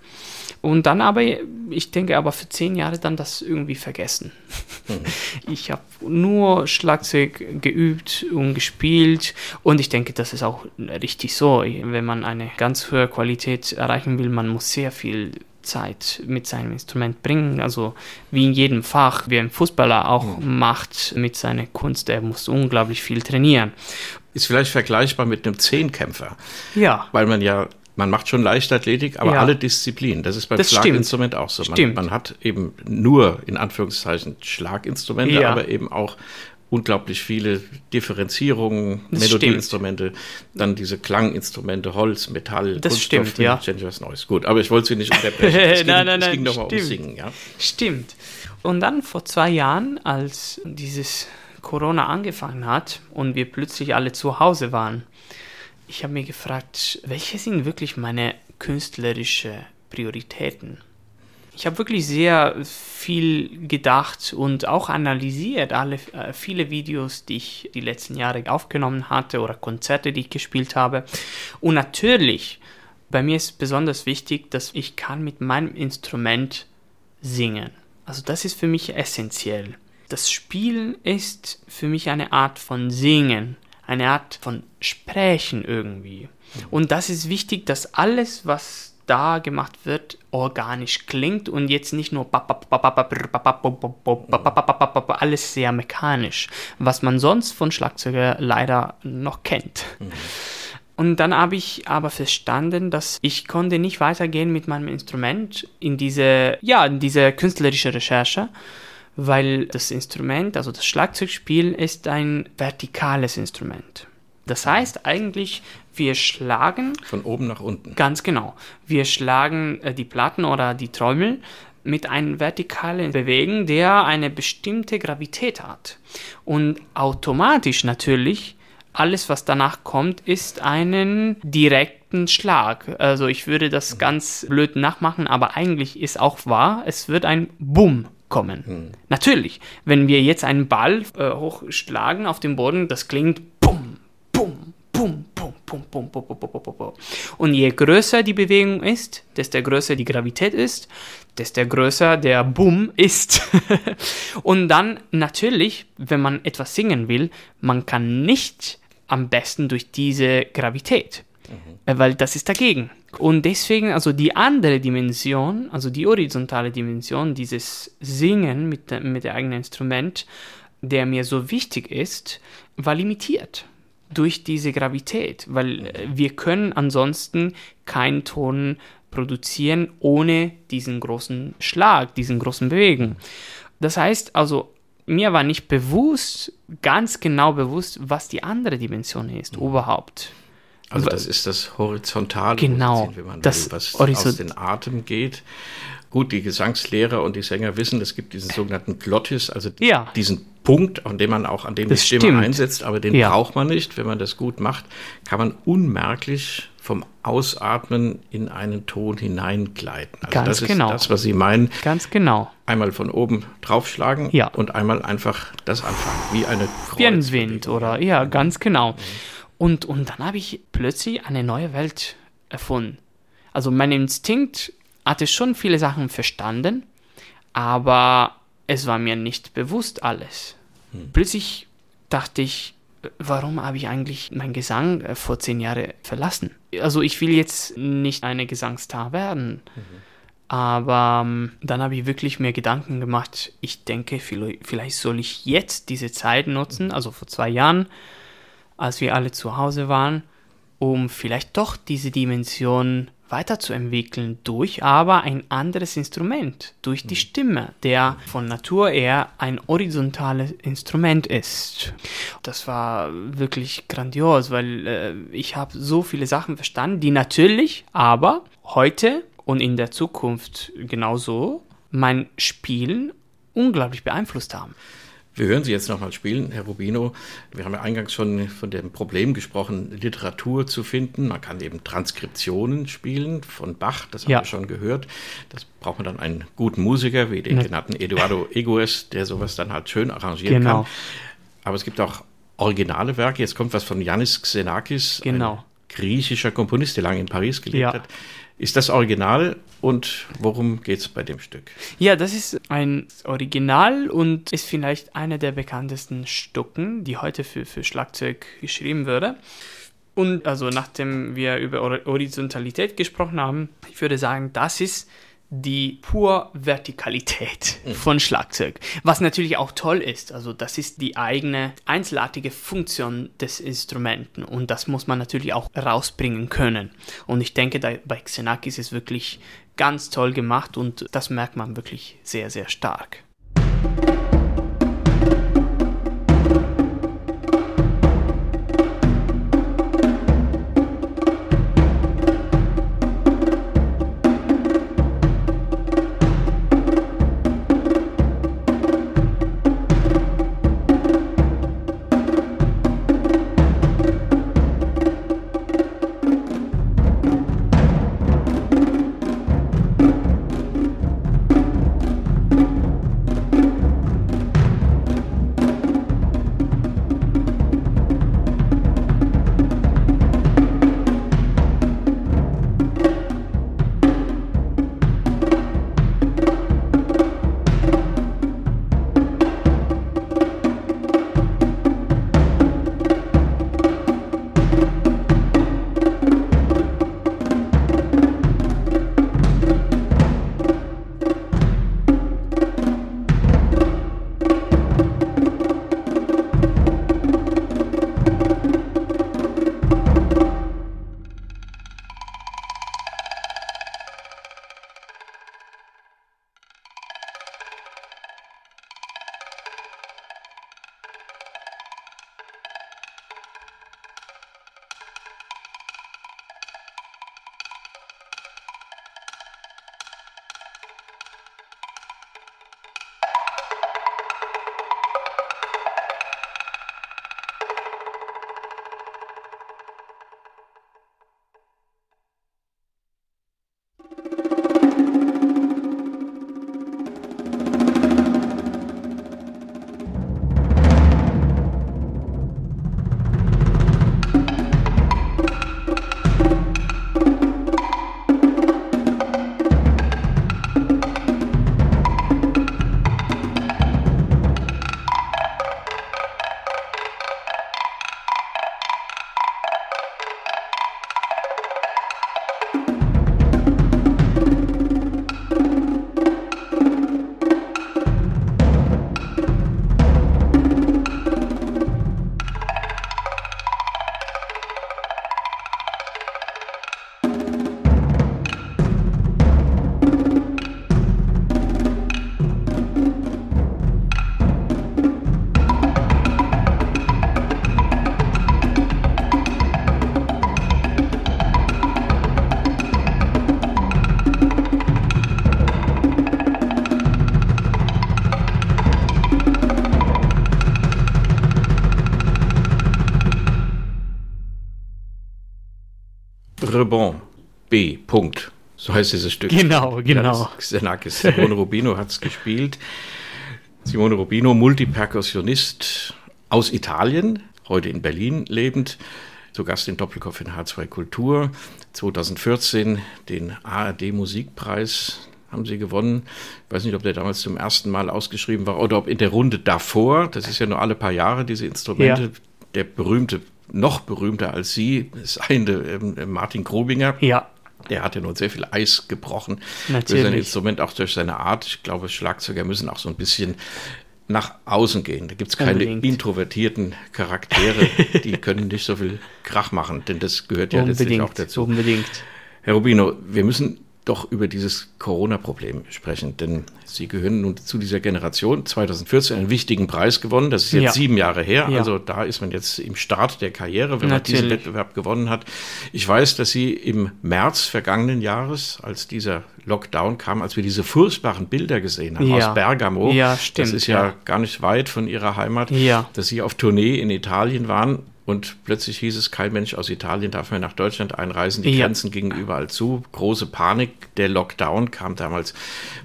C: Und dann aber, ich denke aber für zehn Jahre dann das irgendwie vergessen. Mhm. [laughs] Ich habe nur Schlagzeug geübt und gespielt und ich denke, das ist auch richtig so. Wenn man eine ganz hohe Qualität erreichen will, man muss sehr viel Zeit mit seinem Instrument bringen. Also wie in jedem Fach, wie ein Fußballer auch mhm. macht mit seiner Kunst, er muss unglaublich viel trainieren.
B: Ist vielleicht vergleichbar mit einem Zehnkämpfer.
C: Ja.
B: Weil man ja man macht schon Leichtathletik, aber ja. alle Disziplinen. Das ist beim das Schlaginstrument stimmt. auch so. Man, man, hat eben nur in Anführungszeichen Schlaginstrumente, ja. aber eben auch unglaublich viele Differenzierungen, das Melodieinstrumente, dann diese Klanginstrumente, Holz, Metall,
C: das Kunststoff, stimmt, ja.
B: was Neues. Gut, aber ich wollte Sie nicht unterbrechen. [laughs] Es ging,
C: nein, nein, nein,
B: es ging doch mal ums Singen, ja.
C: Stimmt. Und dann vor zwei Jahren, als dieses Corona angefangen hat und wir plötzlich alle zu Hause waren, ich habe mir gefragt, welche sind wirklich meine künstlerischen Prioritäten? Ich habe wirklich sehr viel gedacht und auch analysiert, alle äh, viele Videos, die ich die letzten Jahre aufgenommen hatte oder Konzerte, die ich gespielt habe. Und natürlich, bei mir ist besonders wichtig, dass ich kann mit meinem Instrument singen. Also das ist für mich essentiell. Das Spielen ist für mich eine Art von Singen eine Art von Sprechen irgendwie. Und das ist wichtig, dass alles, was da gemacht wird, organisch klingt und jetzt nicht nur alles sehr mechanisch, was man sonst von Schlagzeuger leider noch kennt. Und dann habe ich aber verstanden, dass ich konnte nicht weitergehen mit meinem Instrument in diese, ja, in diese künstlerische Recherche, weil das Instrument, also das Schlagzeugspiel, ist ein vertikales Instrument. Das heißt eigentlich, wir schlagen.
B: Von oben nach unten.
C: Ganz genau. Wir schlagen äh, die Platten oder die Trommel mit einem vertikalen Bewegen, der eine bestimmte Gravität hat. Und automatisch natürlich, alles was danach kommt, ist einen direkten Schlag. Also ich würde das mhm. ganz blöd nachmachen, aber eigentlich ist auch wahr, es wird ein Bumm kommen. Hm. Natürlich, wenn wir jetzt einen Ball äh, hochschlagen auf dem Boden, das klingt bum, bum, bum, bum, bum, bum, bum, bum, bum, bum. Und je größer die Bewegung ist, desto größer die Gravität ist, desto größer der Boom ist. Und dann natürlich, wenn man etwas singen will, man kann nicht am besten durch diese Gravität, mhm. weil das ist dagegen. Und deswegen, also die andere Dimension, also die horizontale Dimension, dieses Singen mit, mit dem eigenen Instrument, der mir so wichtig ist, war limitiert durch diese Gravität, weil äh, wir können ansonsten keinen Ton produzieren ohne diesen großen Schlag, diesen großen Bewegen. Das heißt also, mir war nicht bewusst, ganz genau bewusst, was die andere Dimension ist, überhaupt.
B: Also das ist das Horizontale,
C: genau,
B: wenn man
C: das
B: will, was
C: Horizont
B: aus den Atem geht. Gut, die Gesangslehrer und die Sänger wissen, es gibt diesen sogenannten Glottis, also
C: ja.
B: diesen Punkt, an dem man auch an dem
C: das
B: die Stimme
C: stimmt.
B: einsetzt, aber den
C: Ja.
B: braucht man nicht. Wenn man das gut macht, kann man unmerklich vom Ausatmen in einen Ton hineingleiten. Also
C: Ganz
B: das ist
C: genau.
B: das, was Sie meinen.
C: Ganz genau.
B: Einmal von oben draufschlagen
C: Ja.
B: und einmal einfach das anfangen, wie eine
C: Wie ein
B: Kreuzbewegung.
C: Wind oder ja, ganz genau. Und, und dann habe ich plötzlich eine neue Welt erfunden. Also mein Instinkt hatte schon viele Sachen verstanden, aber es war mir nicht bewusst alles. Plötzlich dachte ich, warum habe ich eigentlich meinen Gesang äh, vor zehn Jahren verlassen? Also ich will jetzt nicht eine Gesangsstar werden. Aber ähm, dann habe ich wirklich mir Gedanken gemacht, ich denke, vielleicht vielleicht soll ich jetzt diese Zeit nutzen, also vor zwei Jahren, als wir alle zu Hause waren, um vielleicht doch diese Dimension weiterzuentwickeln durch aber ein anderes Instrument, durch die Stimme, der von Natur eher ein horizontales Instrument ist. Das war wirklich grandios, weil äh, ich habe so viele Sachen verstanden, die natürlich aber heute und in der Zukunft genauso mein Spielen unglaublich beeinflusst haben.
B: Wir hören Sie jetzt nochmal spielen, Herr Rubino. Wir haben ja eingangs schon von dem Problem gesprochen, Literatur zu finden. Man kann eben Transkriptionen spielen von Bach, das haben
C: Ja.
B: wir schon gehört. Das braucht man dann einen guten Musiker, wie den
C: Ne.
B: genannten Eduardo Egoes, der sowas dann halt schön arrangieren
C: Genau.
B: kann. Aber es gibt auch originale Werke. Jetzt kommt was von Yannis Xenakis,
C: Genau.
B: ein griechischer Komponist, der lange in Paris gelebt
C: Ja.
B: hat. Ist das Original und worum geht es bei dem Stück?
C: Ja, das ist ein Original und ist vielleicht einer der bekanntesten Stücken, die heute für, für Schlagzeug geschrieben würde. Und also nachdem wir über Hor- Horizontalität gesprochen haben, ich würde sagen, das ist die pure Vertikalität von Schlagzeug. Was natürlich auch toll ist. Also das ist die eigene einzelartige Funktion des Instrumenten und das muss man natürlich auch rausbringen können. Und ich denke, bei Xenakis ist wirklich ganz toll gemacht und das merkt man wirklich sehr, sehr stark.
B: Rebond B. Punkt. So heißt dieses Stück.
C: Genau, genau.
B: Xenakis. Simone Rubino hat es gespielt. Simone Rubino, Multiperkussionist aus Italien, heute in Berlin lebend, zu Gast in Doppelkopf in H2 Kultur. 2014 den ARD Musikpreis haben sie gewonnen. Ich weiß nicht, ob der damals zum ersten Mal ausgeschrieben war oder ob in der Runde davor, das ist ja nur alle paar Jahre, diese Instrumente,
C: Ja.
B: der berühmte, noch berühmter als sie, ist eine ähm, Martin Grobinger.
C: Ja,
B: Der hat ja nun sehr viel Eis gebrochen
C: Natürlich.
B: für sein Instrument, auch durch seine Art. Ich glaube, Schlagzeuger müssen auch so ein bisschen nach außen gehen. Da gibt es keine
C: Unbedingt.
B: introvertierten Charaktere, [laughs] die können nicht so viel Krach machen, denn das gehört ja letztlich auch
C: unbedingt,
B: dazu.
C: unbedingt.
B: Herr Rubino, wir müssen doch über dieses Corona-Problem sprechen, denn Sie gehören nun zu dieser Generation. 2014 einen wichtigen Preis gewonnen, das ist jetzt
C: Ja.
B: sieben Jahre her,
C: Ja.
B: also da ist man jetzt im Start der Karriere, wenn man
C: Natürlich.
B: diesen Wettbewerb gewonnen hat. Ich weiß, dass Sie im März vergangenen Jahres, als dieser Lockdown kam, als wir diese furchtbaren Bilder gesehen haben
C: Ja.
B: aus Bergamo,
C: Ja, stimmt,
B: das ist ja,
C: ja.
B: gar nicht weit von Ihrer Heimat,
C: Ja.
B: dass Sie auf Tournee in Italien waren und plötzlich hieß es, kein Mensch aus Italien darf mehr nach Deutschland einreisen. Die
C: Ja.
B: Grenzen gingen überall zu. Große Panik. Der Lockdown kam damals.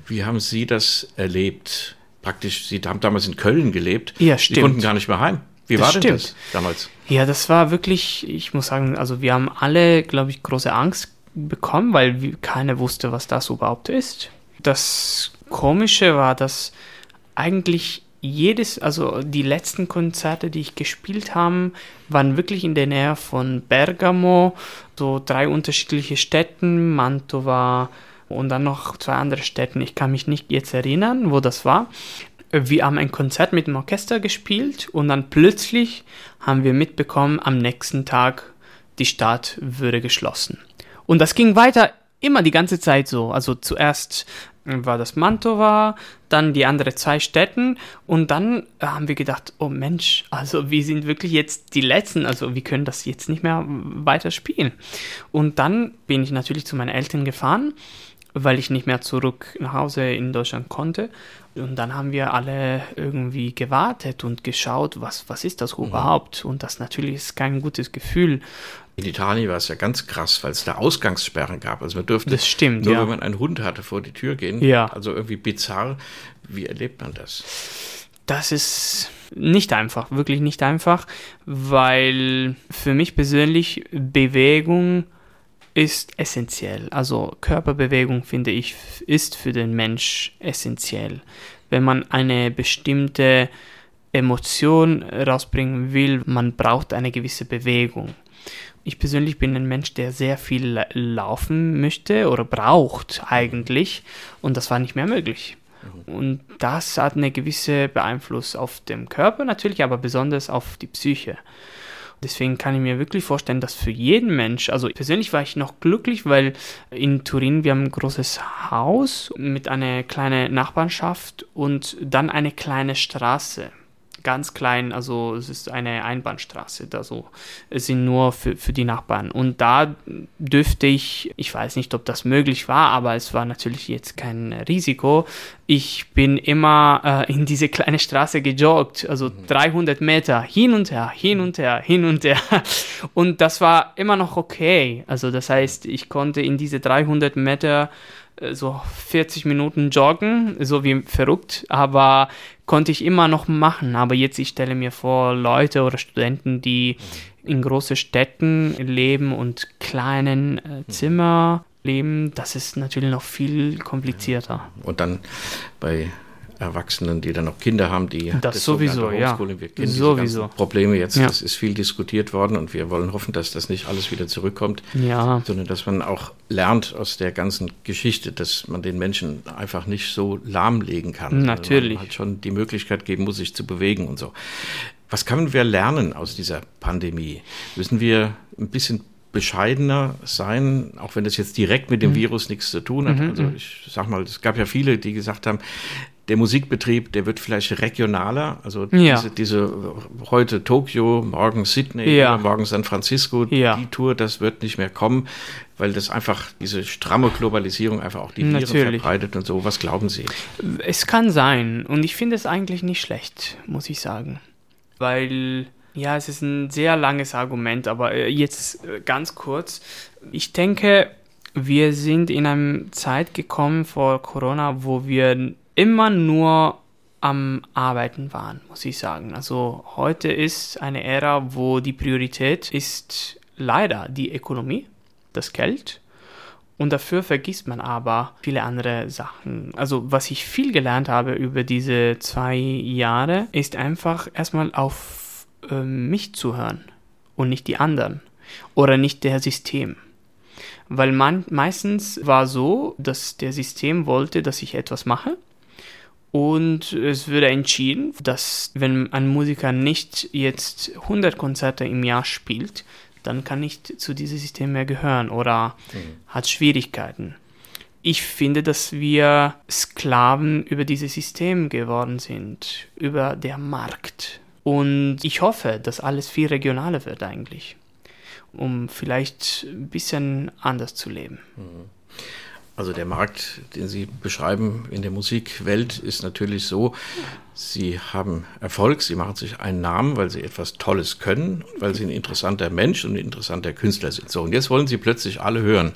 B: Wie haben Sie das erlebt? Praktisch, Sie haben damals in Köln gelebt.
C: Ja,
B: Sie
C: stimmt.
B: konnten gar nicht mehr heim. Wie
C: Das
B: war denn
C: stimmt.
B: das damals?
C: Ja, das war wirklich, ich muss sagen, also wir haben alle, glaube ich, große Angst bekommen, weil keiner wusste, was das überhaupt ist. Das Komische war, dass eigentlich jedes, also die letzten Konzerte, die ich gespielt habe, waren wirklich in der Nähe von Bergamo, so drei unterschiedliche Städten, Mantova und dann noch zwei andere Städten. Ich kann mich nicht jetzt erinnern, wo das war. Wir haben ein Konzert mit dem Orchester gespielt und dann plötzlich haben wir mitbekommen, am nächsten Tag die Stadt würde geschlossen. Und das ging weiter immer die ganze Zeit so. Also zuerst war das Mantova, dann die anderen zwei Städten und dann haben wir gedacht, oh Mensch, also wir sind wirklich jetzt die Letzten, also wir können das jetzt nicht mehr weiter spielen. Und dann bin ich natürlich zu meinen Eltern gefahren, weil ich nicht mehr zurück nach Hause in Deutschland konnte. Und dann haben wir alle irgendwie gewartet und geschaut, was, was ist das überhaupt? Und das natürlich ist kein gutes Gefühl.
B: In Italien war es ja ganz krass, weil es da Ausgangssperren gab. Also man durfte
C: Das stimmt,
B: nur,
C: ja.
B: wenn man einen Hund hatte, vor die Tür gehen.
C: Ja.
B: Also irgendwie bizarr. Wie erlebt man das?
C: Das ist nicht einfach, wirklich nicht einfach, weil für mich persönlich Bewegung ist essentiell. Also Körperbewegung, finde ich, ist für den Mensch essentiell. Wenn man eine bestimmte Emotion rausbringen will, man braucht eine gewisse Bewegung. Ich persönlich bin ein Mensch, der sehr viel la- laufen möchte oder braucht eigentlich und das war nicht mehr möglich. Und das hat eine gewisse Beeinfluss auf den Körper natürlich, aber besonders auf die Psyche. Deswegen kann ich mir wirklich vorstellen, dass für jeden Mensch, also persönlich war ich noch glücklich, weil in Turin wir haben ein großes Haus mit einer kleinen Nachbarschaft und dann eine kleine Straße. Ganz klein, also es ist eine Einbahnstraße, also es sind nur für, für die Nachbarn. Und da dürfte ich, ich weiß nicht, ob das möglich war, aber es war natürlich jetzt kein Risiko. Ich bin immer äh, in diese kleine Straße gejoggt, also 300 Meter hin und her, hin und her, hin und her. Und das war immer noch okay. Also das heißt, ich konnte in diese 300 Meter so 40 Minuten joggen, so wie verrückt, aber konnte ich immer noch machen. Aber jetzt, ich stelle mir vor, Leute oder Studenten, die in großen Städten leben und kleinen äh, Zimmer leben, das ist natürlich noch viel komplizierter.
B: Und dann bei Erwachsenen, die dann noch Kinder haben, die
C: Das sowieso,
B: sogenannte
C: ja.
B: Wir kennen
C: Sowieso.
B: Probleme jetzt,
C: Ja.
B: das ist viel diskutiert worden und wir wollen hoffen, dass das nicht alles wieder zurückkommt,
C: Ja.
B: sondern dass man auch lernt aus der ganzen Geschichte, dass man den Menschen einfach nicht so lahmlegen kann. sondern
C: Natürlich.
B: Man halt schon die Möglichkeit geben muss, sich zu bewegen und so. Was können wir lernen aus dieser Pandemie? Müssen wir ein bisschen bescheidener sein, auch wenn das jetzt direkt mit dem
C: Mhm.
B: Virus nichts zu tun hat. Also ich sag mal, es gab ja viele, die gesagt haben, der Musikbetrieb, der wird vielleicht regionaler. Also
C: Ja.
B: diese, diese heute Tokio, morgen Sydney,
C: Ja.
B: morgen San Francisco,
C: Ja.
B: die Tour, das wird nicht mehr kommen, weil das einfach diese stramme Globalisierung einfach auch die Viren verbreitet und so. Was glauben Sie?
C: Es kann sein und ich finde es eigentlich nicht schlecht, muss ich sagen. Weil, ja, es ist ein sehr langes Argument, aber äh, jetzt äh, ganz kurz. Ich denke, wir sind in eine Zeit gekommen vor Corona, wo wir immer nur am Arbeiten waren, muss ich sagen. Also heute ist eine Ära, wo die Priorität ist leider die Ökonomie, das Geld. Und dafür vergisst man aber viele andere Sachen. Also was ich viel gelernt habe über diese zwei Jahre, ist einfach erstmal auf äh, mich zu hören und nicht die anderen oder nicht der System. Weil man meistens war so, dass der System wollte, dass ich etwas mache und es würde entschieden, dass wenn ein Musiker nicht jetzt 100 Konzerte im Jahr spielt, dann kann nicht zu diesem System mehr gehören oder hat Schwierigkeiten. ich finde, dass wir Sklaven über dieses System geworden sind, über der Markt. Und ich hoffe, dass alles viel regionaler wird eigentlich, um vielleicht ein bisschen anders zu leben.
B: Mhm. Also der Markt, den Sie beschreiben in der Musikwelt, ist natürlich so, Sie haben Erfolg, Sie machen sich einen Namen, weil Sie etwas Tolles können, weil Sie ein interessanter Mensch und ein interessanter Künstler sind. So, und jetzt wollen Sie plötzlich alle hören.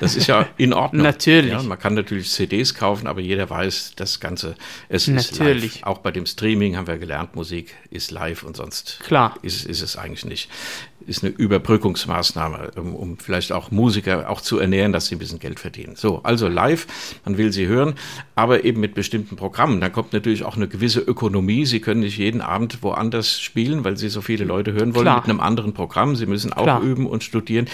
B: Das ist ja in Ordnung. [laughs]
C: natürlich.
B: Ja, man kann natürlich CDs kaufen, aber jeder weiß, das Ganze, es natürlich. ist live. Auch bei dem Streaming haben wir gelernt, Musik ist live und sonst
C: Klar.
B: Ist, ist es eigentlich nicht ist eine Überbrückungsmaßnahme, um, um, vielleicht auch Musiker auch zu ernähren, dass sie ein bisschen Geld verdienen. So, also live, man will sie hören, aber eben mit bestimmten Programmen. Dann kommt natürlich auch eine gewisse Ökonomie. Sie können nicht jeden Abend woanders spielen, weil sie so viele Leute hören wollen Klar. mit einem anderen Programm. Sie müssen auch Klar. üben und studieren.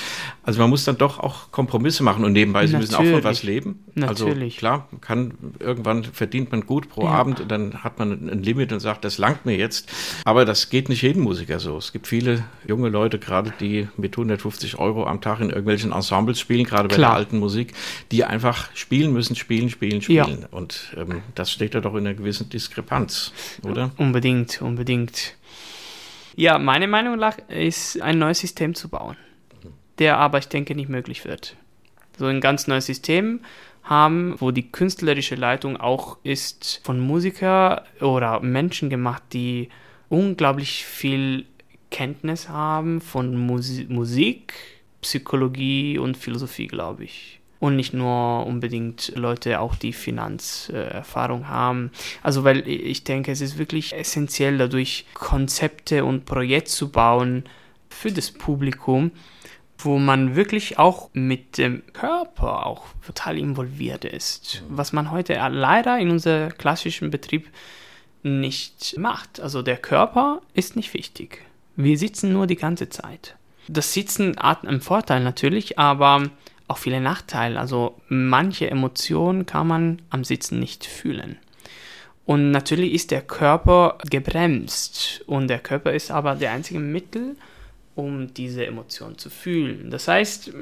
B: Also man muss dann doch auch Kompromisse machen und nebenbei, sie natürlich. müssen auch von was leben. Also
C: natürlich.
B: Also klar, kann irgendwann verdient man gut pro ja. Abend und dann hat man ein Limit und sagt, das langt mir jetzt. Aber das geht nicht jedem Musiker so. Es gibt viele junge Leute, gerade die mit 150 Euro am Tag in irgendwelchen Ensembles spielen, gerade bei Klar. der alten Musik, die einfach spielen müssen, spielen, spielen, spielen. Ja. Und ähm, das steht da doch in einer gewissen Diskrepanz, oder?
C: Unbedingt, unbedingt. Ja, meine Meinung nach ist, ein neues System zu bauen, der aber, ich denke, nicht möglich wird. So ein ganz neues System haben, wo die künstlerische Leitung auch ist von Musiker oder Menschen gemacht, die unglaublich viel Kenntnis haben von Musi Musik, Psychologie und Philosophie, glaube ich. Und nicht nur unbedingt Leute auch die Finanzerfahrung äh, haben. Also, weil ich denke, es ist wirklich essentiell, dadurch Konzepte und Projekte zu bauen für das Publikum, wo man wirklich auch mit dem Körper auch total involviert ist. Was man heute leider in unserem klassischen Betrieb nicht macht. Also der Körper ist nicht wichtig. Wir sitzen nur die ganze Zeit. Das Sitzen hat einen Vorteil natürlich, aber auch viele Nachteile. Also manche Emotionen kann man am Sitzen nicht fühlen. Und natürlich ist der Körper gebremst und der Körper ist aber der einzige Mittel, um diese Emotion zu fühlen. Das heißt,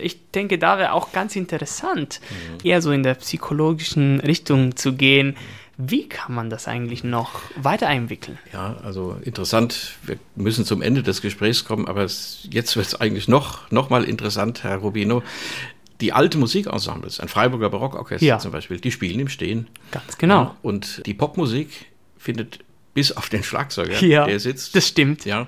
C: ich denke, da wäre auch ganz interessant, mhm. eher so in der psychologischen Richtung zu gehen. Mhm wie kann man das eigentlich noch weiterentwickeln?
B: Ja, also interessant. Wir müssen zum Ende des Gesprächs kommen, aber es, jetzt wird es eigentlich noch, noch mal interessant, Herr Rubino. Die alten Musikensembles, ein Freiburger Barockorchester ja. zum Beispiel, die spielen im Stehen.
C: Ganz genau. Ja,
B: und die Popmusik findet bis auf den Schlagzeuger,
C: ja,
B: der sitzt.
C: Das stimmt.
B: Ja,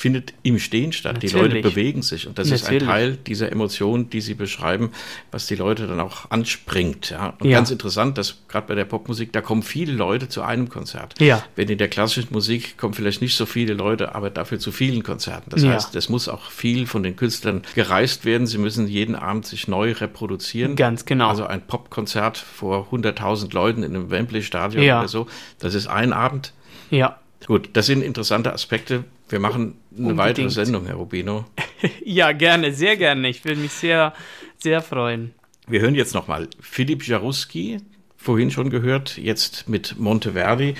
B: findet im Stehen statt. Natürlich. Die Leute bewegen sich und das Natürlich. ist ein Teil dieser Emotion, die Sie beschreiben, was die Leute dann auch anspringt. Ja? Und ja. ganz interessant, dass gerade bei der Popmusik, da kommen viele Leute zu einem Konzert.
C: Ja.
B: Wenn in der klassischen Musik kommen vielleicht nicht so viele Leute, aber dafür zu vielen Konzerten. Das ja. heißt, es muss auch viel von den Künstlern gereist werden. Sie müssen jeden Abend sich neu reproduzieren.
C: Ganz genau.
B: Also ein Popkonzert vor 100.000 Leuten in einem Wembley-Stadion
C: ja.
B: oder so, das ist ein Abend.
C: Ja.
B: Gut, das sind interessante Aspekte. Wir machen eine Unbedingt. weitere Sendung, Herr Rubino. [laughs]
C: ja, gerne, sehr gerne. Ich würde mich sehr, sehr freuen.
B: Wir hören jetzt nochmal Philipp Jaruski, vorhin schon gehört, jetzt mit Monteverdi.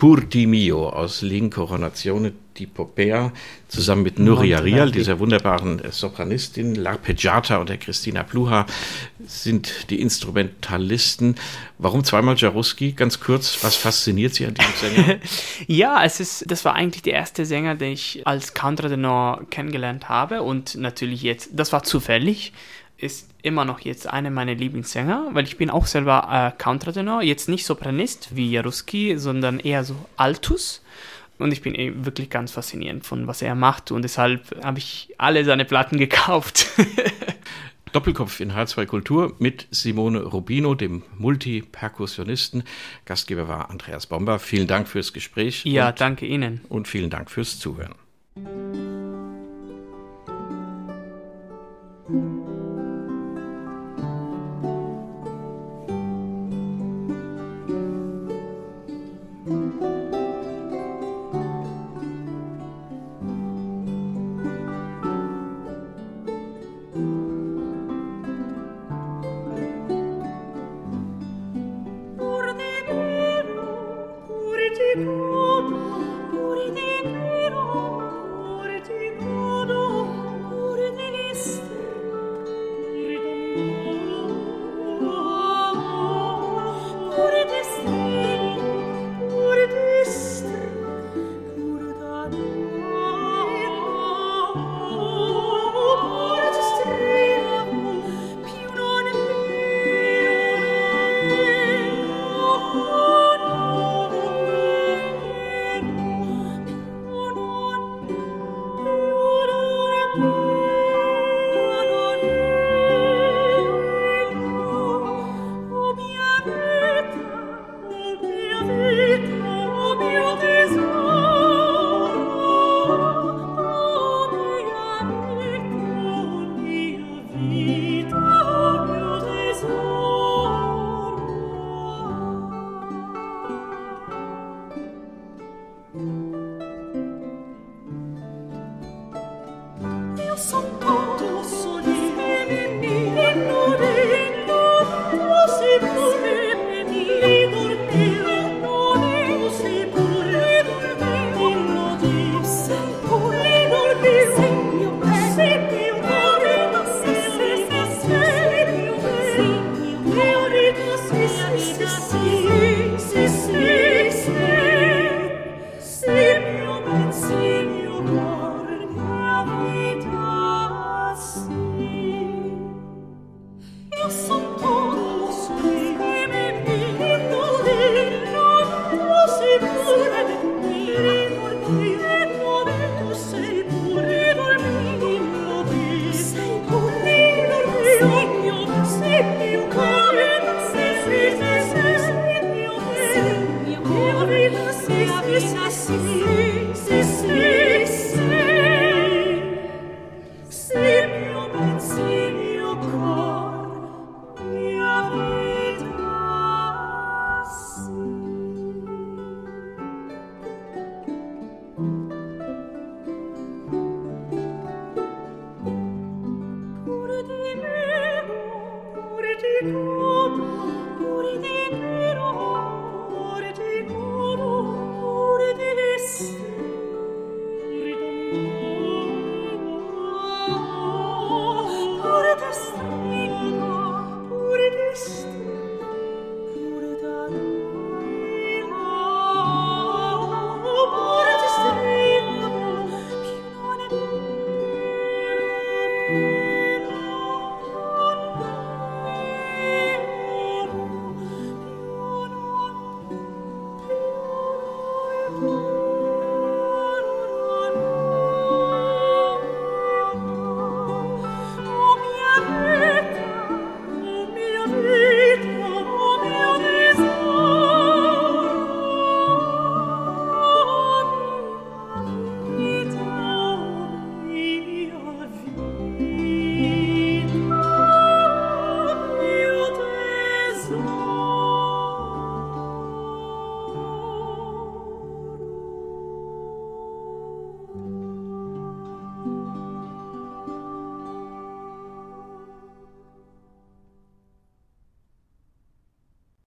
B: Pur di mio aus L'Incoronazione di Popea zusammen mit Nuria Rial, dieser wunderbaren Sopranistin, L'Arpeggiata und der Christina Pluha sind die Instrumentalisten. Warum zweimal Jaruski? Ganz kurz, was fasziniert Sie an diesem Sänger? [laughs]
C: ja, es ist, das war eigentlich der erste Sänger, den ich als Contratenor kennengelernt habe und natürlich jetzt, das war zufällig ist immer noch jetzt einer meiner Lieblingssänger, weil ich bin auch selber äh, Countertenor, jetzt nicht Sopranist wie Jaruski, sondern eher so Altus. Und ich bin eben wirklich ganz faszinierend von was er macht und deshalb habe ich alle seine Platten gekauft. [laughs]
B: Doppelkopf in H2 Kultur mit Simone Rubino, dem Multiperkussionisten. Gastgeber war Andreas Bomber. Vielen Dank fürs Gespräch.
C: Ja, und, danke Ihnen.
B: Und vielen Dank fürs Zuhören.